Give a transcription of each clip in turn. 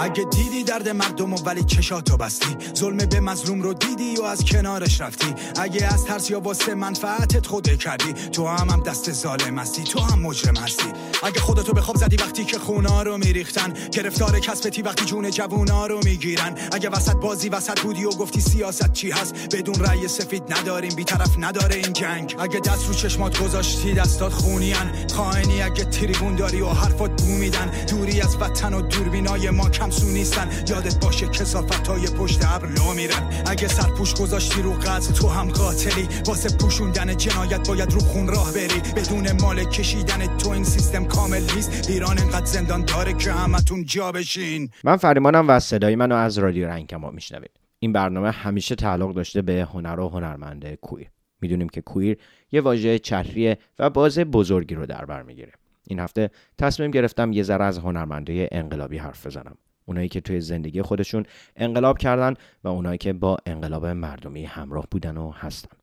اگه دیدی درد مردم و ولی چشاتو بستی. ظلم به مظلوم رو دیدی و از کنارش رفتی. اگه از ترس یا واسه منفعتت خوده کردی تو هم هم دست ظالم هستی تو هم مجرم هستی. اگه خودتو به خواب زدی وقتی که خونا رو میریختن گرفتار کسبتی وقتی جون جوونا رو می‌گیرن. اگه وسط بازی وسط بودی و گفتی سیاست چی هست بدون رأی سفید نداریم بیطرف نداره این جنگ. اگه دست رو چشمات گذاشتی دستات خونیان خائنی اگه تریبون داری و حرفات بو میدن دوری از وطن و دوربینای ما کمسو نیستن. یادت باشه کسافت های پشت ابر لو میرن. اگه سرپوش گذاشتی رو قتل تو هم قاتلی. واسه پوشوندن جنایت باید رو خون راه بری. بدون مال کشیدن تو این سیستم کامل نیست. ایران انقدر زندان داره که همتون جا بشین. من فریمانم و صدای منو از رادیو رنگکمان میشنوید. این برنامه همیشه تعلق داشته به هنر و هنرمنده کویر. می‌دونیم که کویر یه واژه چهریه و باز بزرگی رو در بر می‌گیره. این هفته تصمیم گرفتم یه ذره از هنرمنده انقلابی حرف بزنم. اونایی که توی زندگی خودشون انقلاب کردن و اونایی که با انقلاب مردمی همراه بودن و هستن.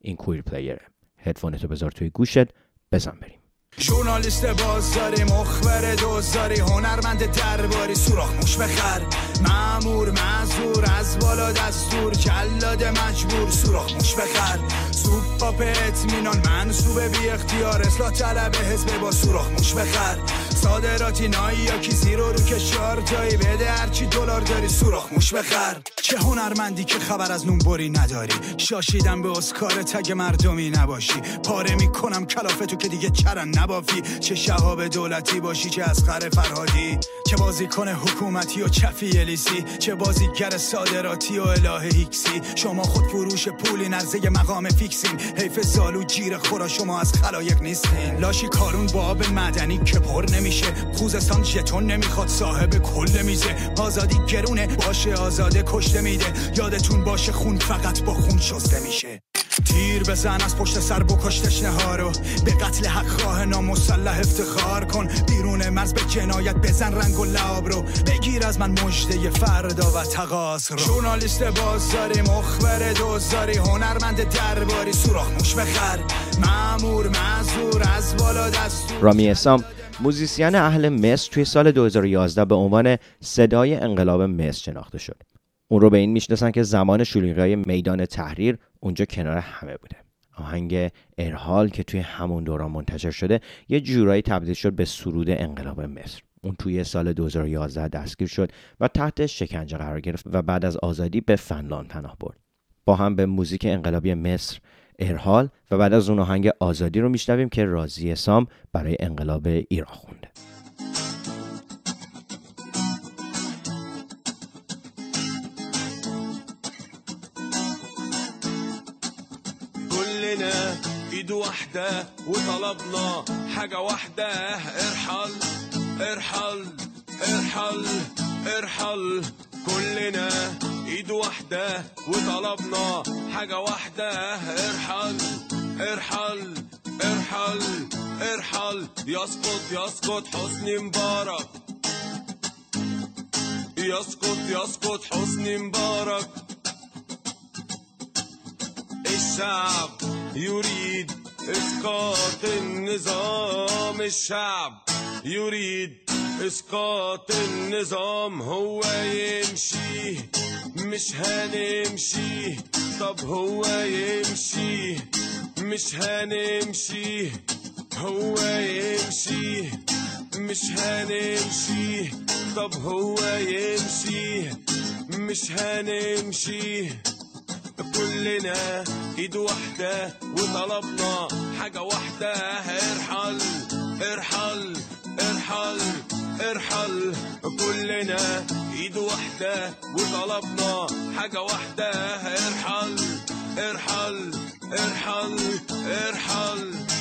این کویر پلیره. هدفونتو بذار توی گوشت بزن بریم. ژورنالیست بازاری مخبر دوزاری هنرمند درباری سوراخ موش بخر معمور معذور از بالا دستور جلاد مجبور سوراخ موش بخر سوپ پاپ اطمینان منصوب بی اختیار اصلاح طلب حزب با سوراخ موش بخر صادراتی نایی یا کی زیرو رو که شار جایی بده. هرچی دلار داری سوراخ موش بخر. چه هنرمندی که خبر از نونبری نداری. شاشیدم به اسکار تگ مردمی نباشی. پاره می‌کنم کلافتو که دیگه چرن نبافی. چه شهاب دولتی باشی چه از خر فرهادی. چه بازیکن حکومتی و چفی الیسی. چه بازیگر صادراتی و اله هیکسی شما خود فروش پولی نرزه مقام فیکسین. حیف سالو جیر خورا شما از خلایق نیستین. لاشی کارون با آب مدنی که پر نمیشه. خوزستان ژتون نمی‌خواد صاحب کل میزه. آزادی گرونه. باشه آزاده کشته میده. یادتون باشه خون فقط با خون شسته میشه. تیر بزن از پشت سر بکش تشنه رو به قتل حق خواه نامسلح افتخار کن. بیرون مرز به جنایت بزن رنگ و لاب رو. بگیر از من مجده فردا و تقاس رو. ژورنالیست بازاری مخبر دوزاری هنرمند درباری. سوراخ موش بخر. معمور معذور از بالا دستور. رامی اسام موزیسین اهل مصر توی سال 2011 به عنوان صدای انقلاب مصر شناخته شد. اون رو به این می‌شناسن که زمان شلوغی میدان تحریر اونجا کنار همه بوده. آهنگ ارحال که توی همون دوران منتشر شده یه جورایی تبدیل شد به سرود انقلاب مصر. اون توی سال 2011 دستگیر شد و تحت شکنجه قرار گرفت و بعد از آزادی به فنلاند پناه برد. با هم به موزیک انقلابی مصر ارحال و بعد از اون آهنگ آزادی رو میشنویم که رازی سام برای انقلاب ایران خونده. كلنا ايد واحدة وطلبنا حاجة واحدة ارحل ارحل ارحل ارحل كلنا ايد واحدة وطلبنا حاجة واحدة. ارحل ارحل ارحل ارحل. يسقط يسقط حسني مبارك. يسقط يسقط حسني مبارك. الشعب يريد إسقاط النظام. الشعب يريد إسقاط النظام. هو يمشي مش هنمشي طب هو يمشي مش هنمشي. هو يمشي مش هنمشي. طب هو يمشي مش هنمشي. كلنا إيد واحدة وطلبنا حاجة واحدة. ارحل ارحل ارحل. ارحل. كلنا ايد واحدة وطلبنا حاجة واحدة. ارحل ارحل ارحل ارحل. آزادی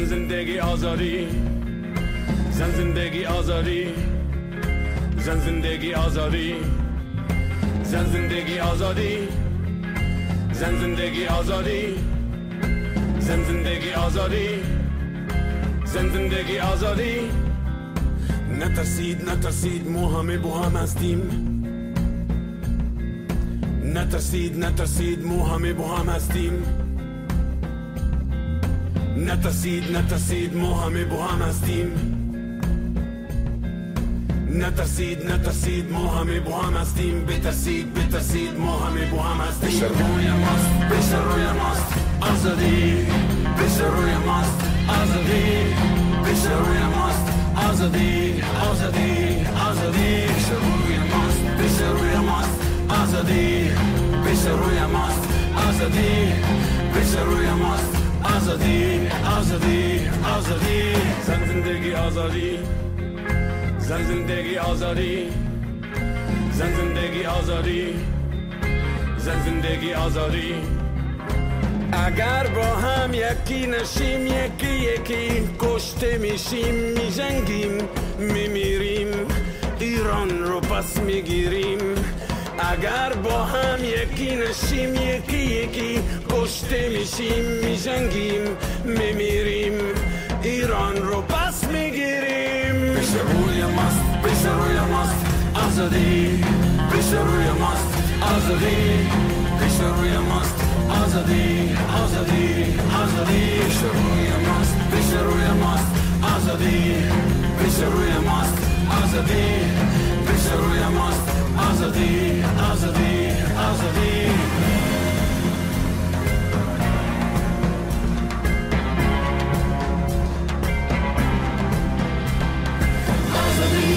زن زندگی آزادی زن زندگی آزادی زن زندگی آزادی زن زندگی آزادی زن زندگی آزادی زن زندگی آزادی زن زندگی آزادی نترسید نترسید ما همه با هم هستیم. نترسید نترسید ما همه با هم هستیم. نترسید نترسید ما همه با هم هستیم. نترسید نترسید ما همه با هم هستیم. بترسید بترسید ما همه با هم هستیم. بشه روی ماست بشه روی ماست. آزادی. بشه روی ماست آزادی. بشه روی ماست آزادی. آزادی آزادی. بشه روی ماست بشه روی ماست آزادی. بشه روی ماست آزادی. بشه روی ماست. آزادی آزادی آزادی. زن زندگی آزادی. زن زندگی آزادی. زن زندگی آزادی. زن زندگی آزادی. اگر با هم یکی نشیم یکی یکی کشته میشیم میجنگیم میمیریم. ایران رو پس می‌گیریم. اگر با هم یکی نشیم یکی یکی کشته میشیم میجنگیم میمیریم. ایران رو پس می‌گیریم. پیش روی ماست پیش روی ماست آزادی. پیش روی ماست آزادی. پیش روی ماست آزادی آزادی آزادی. پیش روی ماست پیش روی ماست آزادی. پیش روی ماست آزادی. miseria Azadi, Azadi, Azadi Azadi.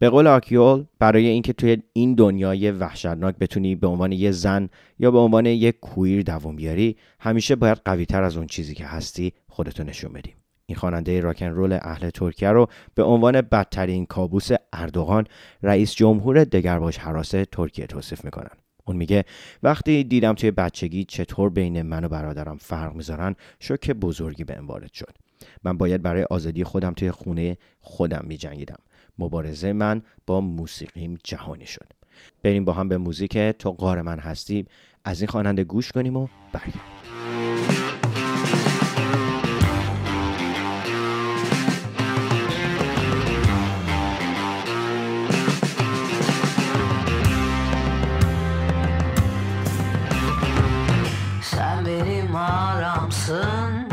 به قول آکیول برای اینکه توی این دنیای وحشتناک بتونی به عنوان یه زن یا به عنوان یه کویر دووم بیاری همیشه باید قوی تر از اون چیزی که هستی خودتو نشون بدی. این خواننده راکن رول اهل ترکیه رو به عنوان بدترین کابوس اردوغان رئیس جمهور دگرباش حراس ترکیه توصیف می‌کنن. اون میگه وقتی دیدم توی بچگی چطور بین من و برادرم فرق می‌ذارن شوک بزرگی به وارد شد. من باید برای آزادی خودم توی خونه خودم میجنگیدم. مبارزه من با موسیقیم جهانی شد. بریم با هم به موزیک تو قار من هستی از این خواننده گوش کنیم و برگردیم. Aramsın.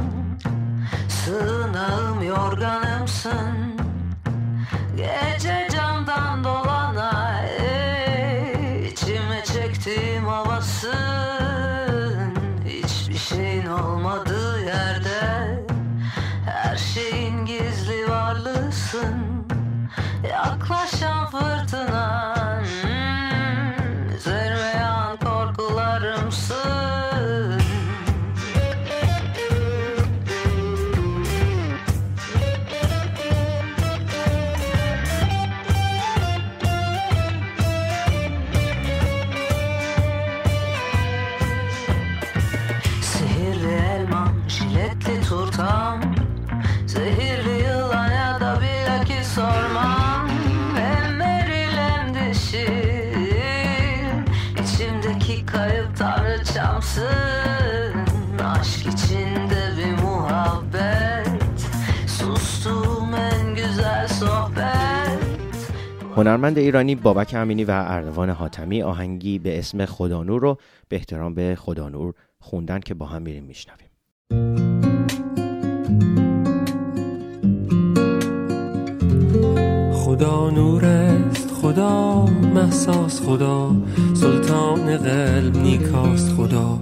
Sığınağım yorganımsın. Yeah. هنرمند ایرانی بابک امینی و اردوان حاتمی آهنگی به اسم خدانور رو به احترام به خدانور خوندن که با هم میریم میشنویم. خدا نور است خدا محساس خدا سلطان قلب نیکاست خدا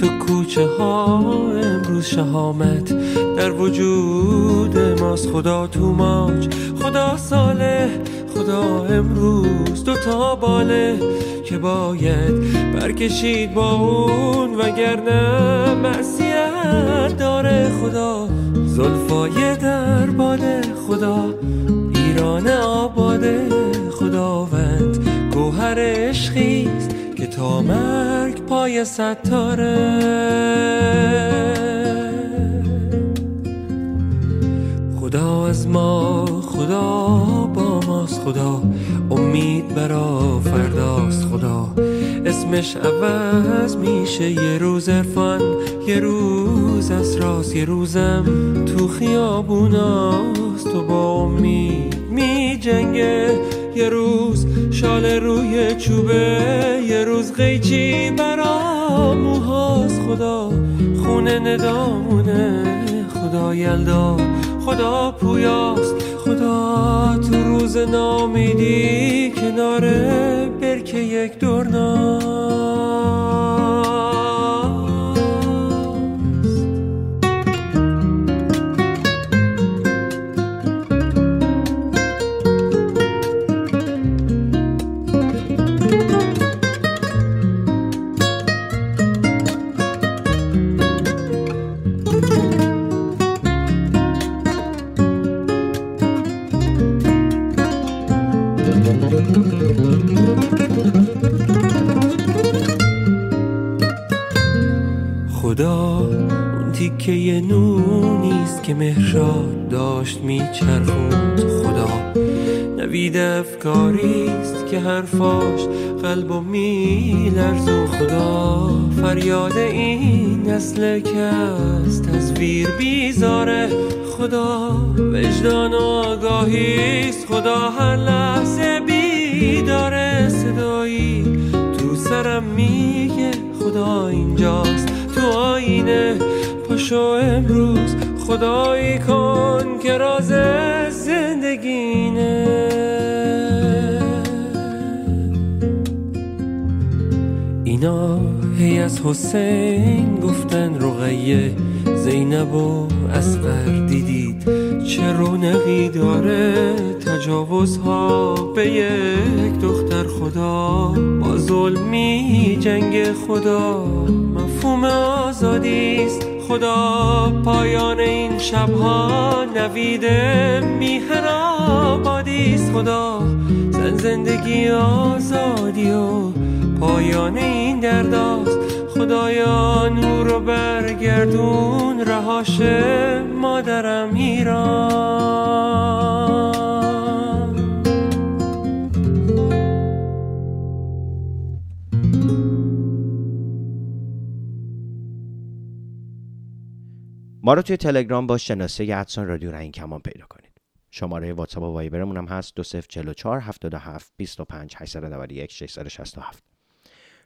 تو کوچه ها امروز شهامت در وجود ماست خدا تو ماج خدا ساله خدا امروز دو تا باله که باید برکشید با اون وگرنه معصیت داره خدا. زلفای در باده خدا ایران آباده خداوند گوهر عشقیست که تا مرگ پای ستاره. خدا از ما خدا با ماست خدا امید برا فرداست خدا اسمش عوض میشه. یه روز فن یه روز اسراس یه روزم تو خیابوناست. تو با امید می جنگه یه روز شال روی چوبه یه روز قیچی برا موهاست خدا خونه ندامونه. خدا یلدا خدا پویاست. خدا تو روز نامیدی کنار برکه یک دورناست که مهراد داشت میچرخوند. خدا نوید افکاریست که حرفاش قلب و میلرزون خدا فریاد این نسل که از تصویر بیزاره. خدا وجدان و آگاهیست خدا هر لحظه بیداره. صدایی تو سرم میگه خدا اینجاست. تو آینه پاشو امروز خدایی کن که راز زندگینه. اینا هی از حسین گفتن رقیه. زینب و اسقر دیدید چه رونقی داره. تجاوزها به یک دختر خدا. با ظلمی جنگ خدا مفهوم آزادیست خدا پایان این شبها نوید میهن آبادیست خدا زن زندگی آزادی و پایان این درداست. خدایا نور رو برگردون رهاش مادرم ایران. ما رو توی تلگرام با شناسه at sign رادیو رنگین کمان پیدا کنید. شماره واتساپ و وایبرمون هم هست 2044 77 25 891 667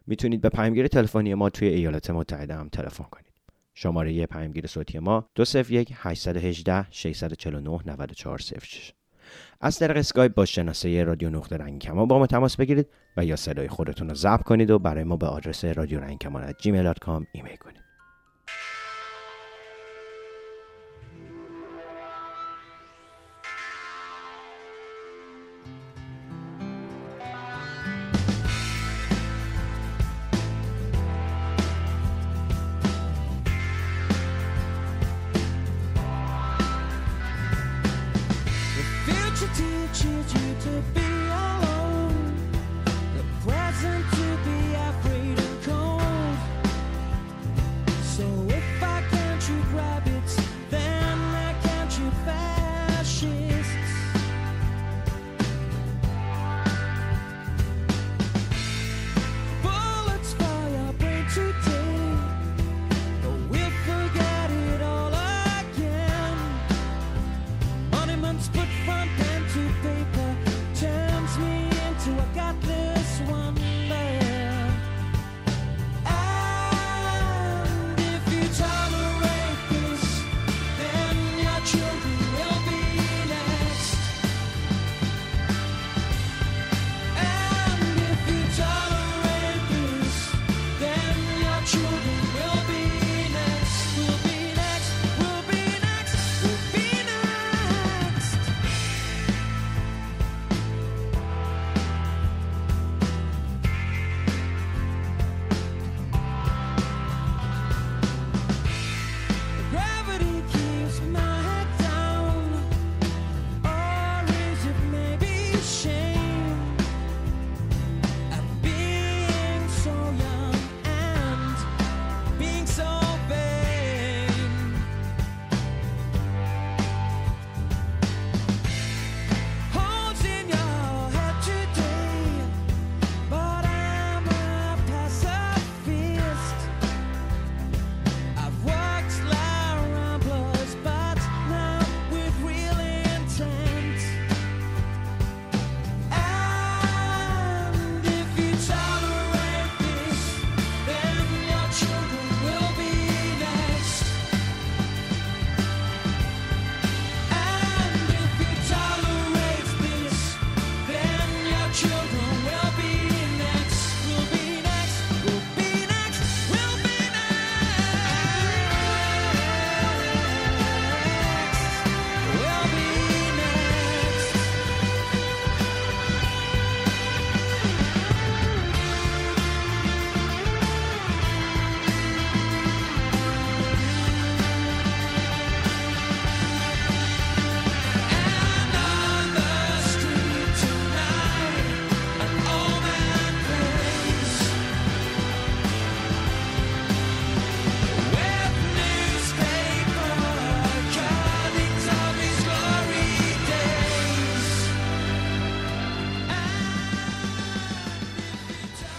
می‌تونید به پیامگیر تلفنی ما توی ایالات متحده هم تلفن کنید. شماره پیامگیر صوتی ما 201 818 649 9406 از طریق اسکایپ با شناسه رادیو نقطه رنگین کمان با ما تماس بگیرید و یا صدای خودتون رو ضبط کنید و برای ما به آدرس رادیو رنگین کمان ایمیل کنید.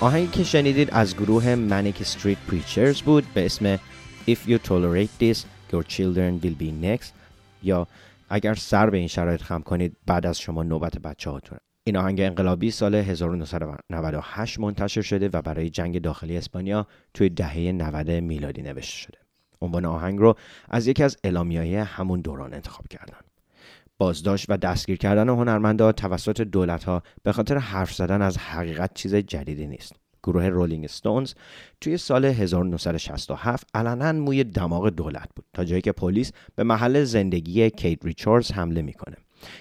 آهنگی که شنیدید از گروه Manic Street Preachers بود به اسم If you tolerate this, your children will be next یا اگر سر به این شرایط خم کنید بعد از شما نوبت بچه هاتون این آهنگ انقلابی سال 1998 منتشر شده و برای جنگ داخلی اسپانیا توی دهه 90 میلادی نوشته شده. عنوان آهنگ رو از یکی از اعلامیه‌های همون دوران انتخاب کردن. بازداشت و دستگیر کردن هنرمندا توسط دولت ها به خاطر حرف زدن از حقیقت چیز جدیدی نیست. گروه رولینگ ستونز توی سال 1967 علنا موی دماغ دولت بود تا جایی که پلیس به محل زندگی کیت ریچاردز حمله می‌کنه.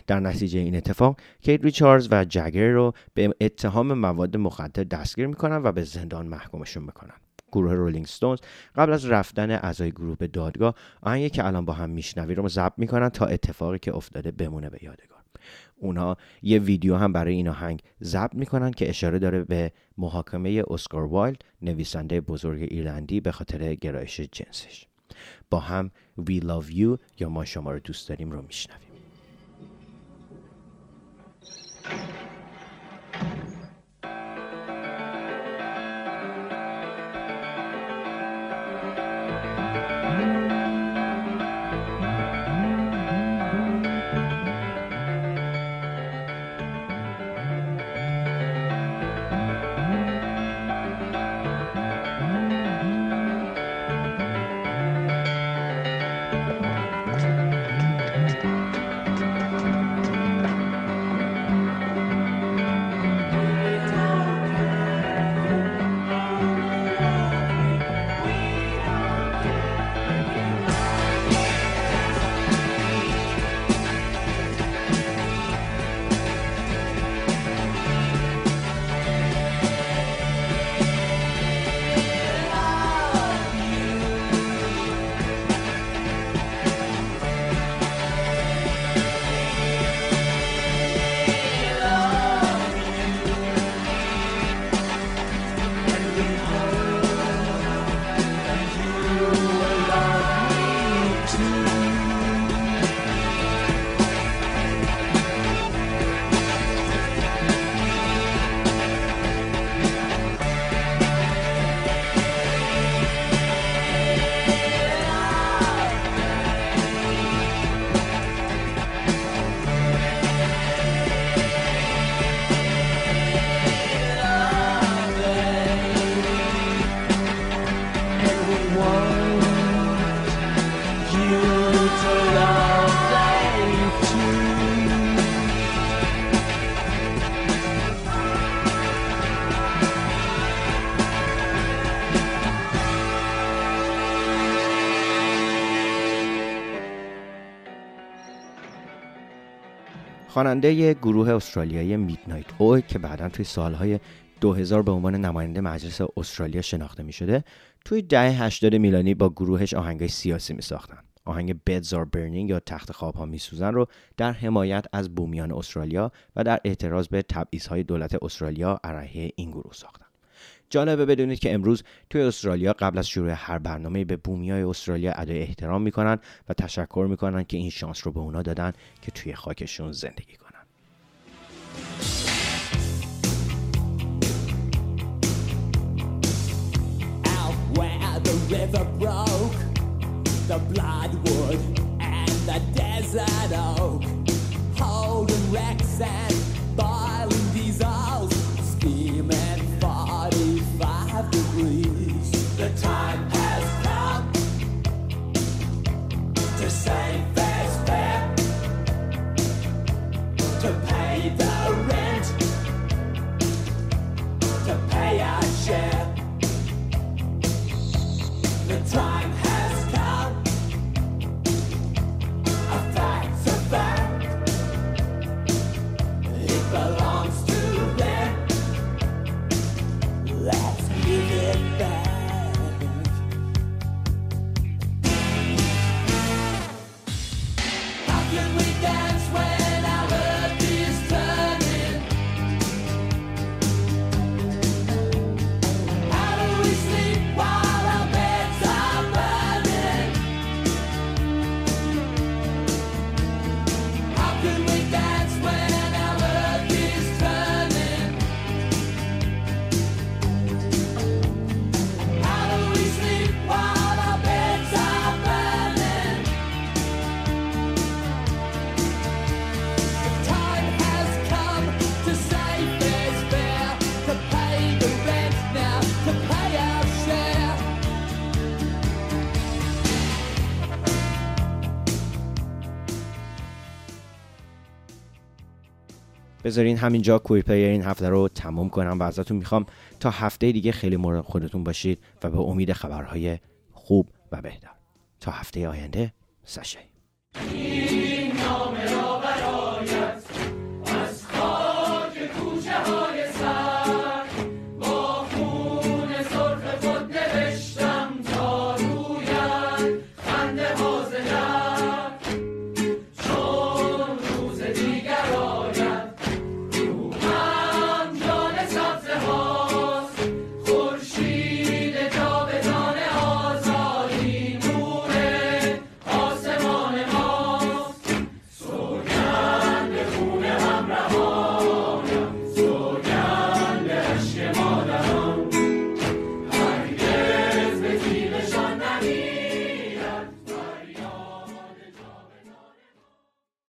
در نتیجه این اتفاق کیت ریچاردز و جگر رو به اتهام مواد مخدر دستگیر می‌کنن و به زندان محکومشون می‌کنن گروه رولینگ ستونز قبل از رفتن اعضای گروه به دادگاه آهنگی که الان با هم میشنوی رو ضبط می‌کنن تا اتفاقی که افتاده بمونه به یادگار. اونها یه ویدیو هم برای این آهنگ ضبط می‌کنن که اشاره داره به محاکمه اسکار وایلد نویسنده بزرگ ایرلندی به خاطر گرایش جنسش. با هم We Love You یا ما شما رو دوست داریم رو میشنویم. خواننده گروه استرالیایی میدنایت او که بعدا توی سالهای 2000 به عنوان نماینده مجلس استرالیا شناخته می شده توی دهه 80 میلانی با گروهش آهنگای سیاسی می ساختن. آهنگ Beds Are Burning یا تخت خواب ها می سوزن رو در حمایت از بومیان استرالیا و در اعتراض به های دولت استرالیا علیه این گروه ساختن. جالبه بدونید که امروز توی استرالیا قبل از شروع هر برنامه به بومیای استرالیا ادای احترام می‌کنن و تشکر می‌کنن که این شانس رو به اونا دادن که توی خاکشون زندگی کنن the desert oak, holding wrecks and. The time has come to save this to pay the rent, to pay our share. The time. بذارین همینجا کویر پلیر این هفته رو تموم کنم و ازتون می‌خوام تا هفته دیگه خیلی مورد خودتون باشید و به امید خبرهای خوب و بهتر. تا هفته آینده سشه